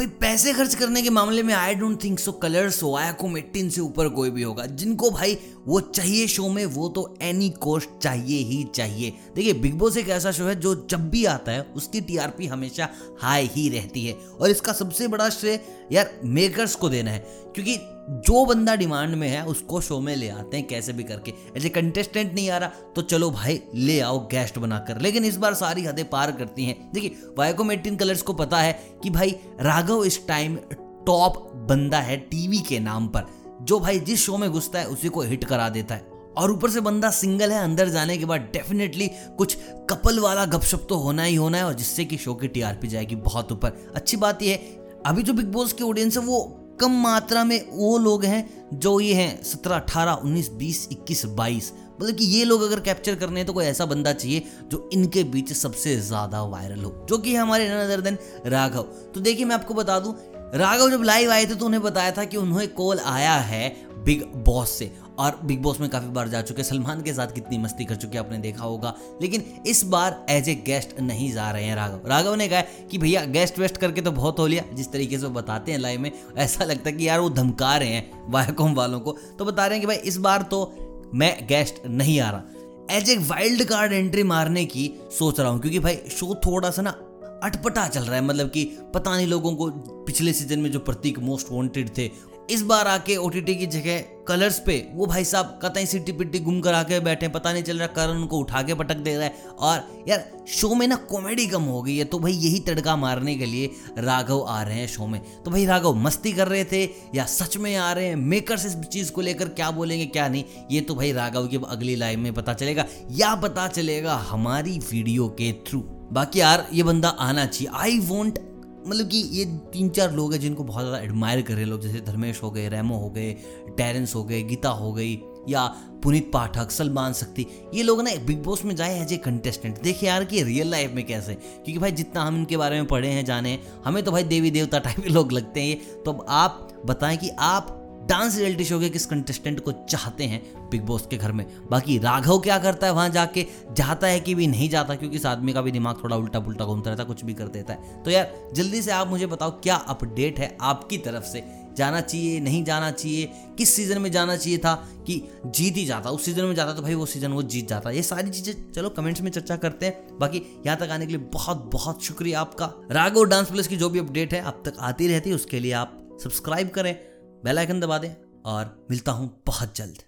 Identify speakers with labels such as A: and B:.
A: भाई पैसे खर्च करने के मामले में I don't think so Colors हो आयाकुम एट्टीन से ऊपर कोई भी होगा। जिनको भाई वो चाहिए शो में, वो तो एनी कॉस्ट चाहिए ही चाहिए। देखिए बिग बॉस एक ऐसा शो है जो जब भी आता है, उसकी टीआरपी हमेशा हाई ही रहती है। और इसका सबसे बड़ा श्रेय यार मेकर्स को देना है। क्योंकि जो बंदा डिमांड में है, उसको शो में ले आते हैं कैसे भी करके। ऐसे कंटेस्टेंट नहीं आ रहा तो चलो भाई, ले आओ गेस्ट बनाकर। लेकिन इस बार सारी हदें पार करती हैं। देखिए वाइकोम एटीन कलर्स को पता है कि भाई राघव इस टाइम टॉप बंदा है टीवी के नाम पर, जो भाई जिस शो में घुसता है उसी को हिट करा देता है। और ऊपर से बंदा सिंगल है, अंदर जाने के बाद डेफिनेटली कुछ कपल वाला गपशप तो होना ही होना है, और जिससे कि शो की टीआरपी जाएगी बहुत ऊपर। अच्छी बात यह है, अभी जो बिग बॉस की ऑडियंस है वो कम मात्रा में वो लोग हैं, जो ये हैं सत्रह, अठारह, उन्नीस, बीस, इक्कीस, बाईस। मतलब कि ये लोग अगर कैप्चर करने हैं तो कोई ऐसा बंदा चाहिए जो इनके बीच सबसे ज़्यादा वायरल हो, जो कि हमारे नज़र दिन राघव। तो देखिए, मैं आपको बता दूँ, राघव जब लाइव आए थे तो उन्हें बताया था कि उन्हें कॉल आया है बिग बॉस से। और बिग बॉस में काफ़ी बार जा चुके सलमान के साथ कितनी मस्ती कर चुके आपने देखा होगा। लेकिन इस बार एज ए गेस्ट नहीं जा रहे हैं राघव। राघव ने कहा कि भैया गेस्ट वेस्ट करके तो बहुत हो लिया। जिस तरीके से वो बताते हैं लाइव में, ऐसा लगता है कि यार वो धमका रहे हैं वायकोम वालों को। तो बता रहे हैं कि भाई, इस बार तो मैं गेस्ट नहीं आ रहा। As a wild card entry मारने की सोच रहा हूँ, क्योंकि भाई शो थोड़ा सा ना अटपटा चल रहा है मतलब कि पता नहीं लोगों को पिछले सीज़न में जो प्रतीक मोस्ट वांटेड थे इस बार आके ओटीटी की जगह कलर्स पे वो भाई साहब कतई सिटी पिट्टी गुम कर आके बैठे पता नहीं चल रहा करण उनको उठा के पटक दे रहा है। और यार शो में ना कॉमेडी कम हो गई है तो भाई यही तड़का मारने के लिए राघव आ रहे हैं शो में। तो भाई राघव, मस्ती कर रहे थे या सच में आ रहे हैं? मेकर्स इस चीज़ को लेकर क्या बोलेंगे, क्या नहीं? ये तो भाई राघव की अगली लाइव में पता चलेगा। या पता चलेगा हमारी वीडियो के थ्रू बाकी यार, ये बंदा आना चाहिए। आई वॉन्ट मतलब कि ये तीन चार लोग हैं जिनको बहुत ज़्यादा एडमायर कर रहे हैं लोग, जैसे धर्मेश हो गए, रेमो हो गए, टेरेंस हो गए, गीता हो गई, या पुनीत पाठक, सलमान सक्ती, ये लोग ना बिग बॉस में जाए एज ए कंटेस्टेंट देखिए यार कि रियल लाइफ में कैसे। क्योंकि भाई जितना हम इनके बारे में पढ़े हैं, जाने, हमें तो भाई देवी देवता टाइप के लोग लगते हैं ये। तो अब आप बताएँ कि आप डांस रियलिटी शो के किस कंटेस्टेंट को चाहते हैं बिग बॉस के घर में? बाकी राघव क्या करता है वहाँ जाके? जाता है कि भी नहीं जाता, क्योंकि इस आदमी का भी दिमाग थोड़ा उल्टा पुल्टा घूमता रहता है कुछ भी कर देता है। तो यार, जल्दी से आप मुझे बताओ, क्या अपडेट है आपकी तरफ़ से? जाना चाहिए, नहीं जाना चाहिए? किस सीज़न में जाना चाहिए था कि जीत ही जाता? उस सीज़न में जाता तो भाई वो सीज़न वो जीत जाता। ये सारी चीज़ें, चलो कमेंट्स में चर्चा करते हैं। बाकी यहाँ तक आने के लिए बहुत बहुत शुक्रिया आपका। राघव डांस प्लस की जो भी अपडेट है, अब तक आती रहती है, उसके लिए आप सब्सक्राइब करें। बेल आइकन दबा दें और मिलता हूँ बहुत जल्द।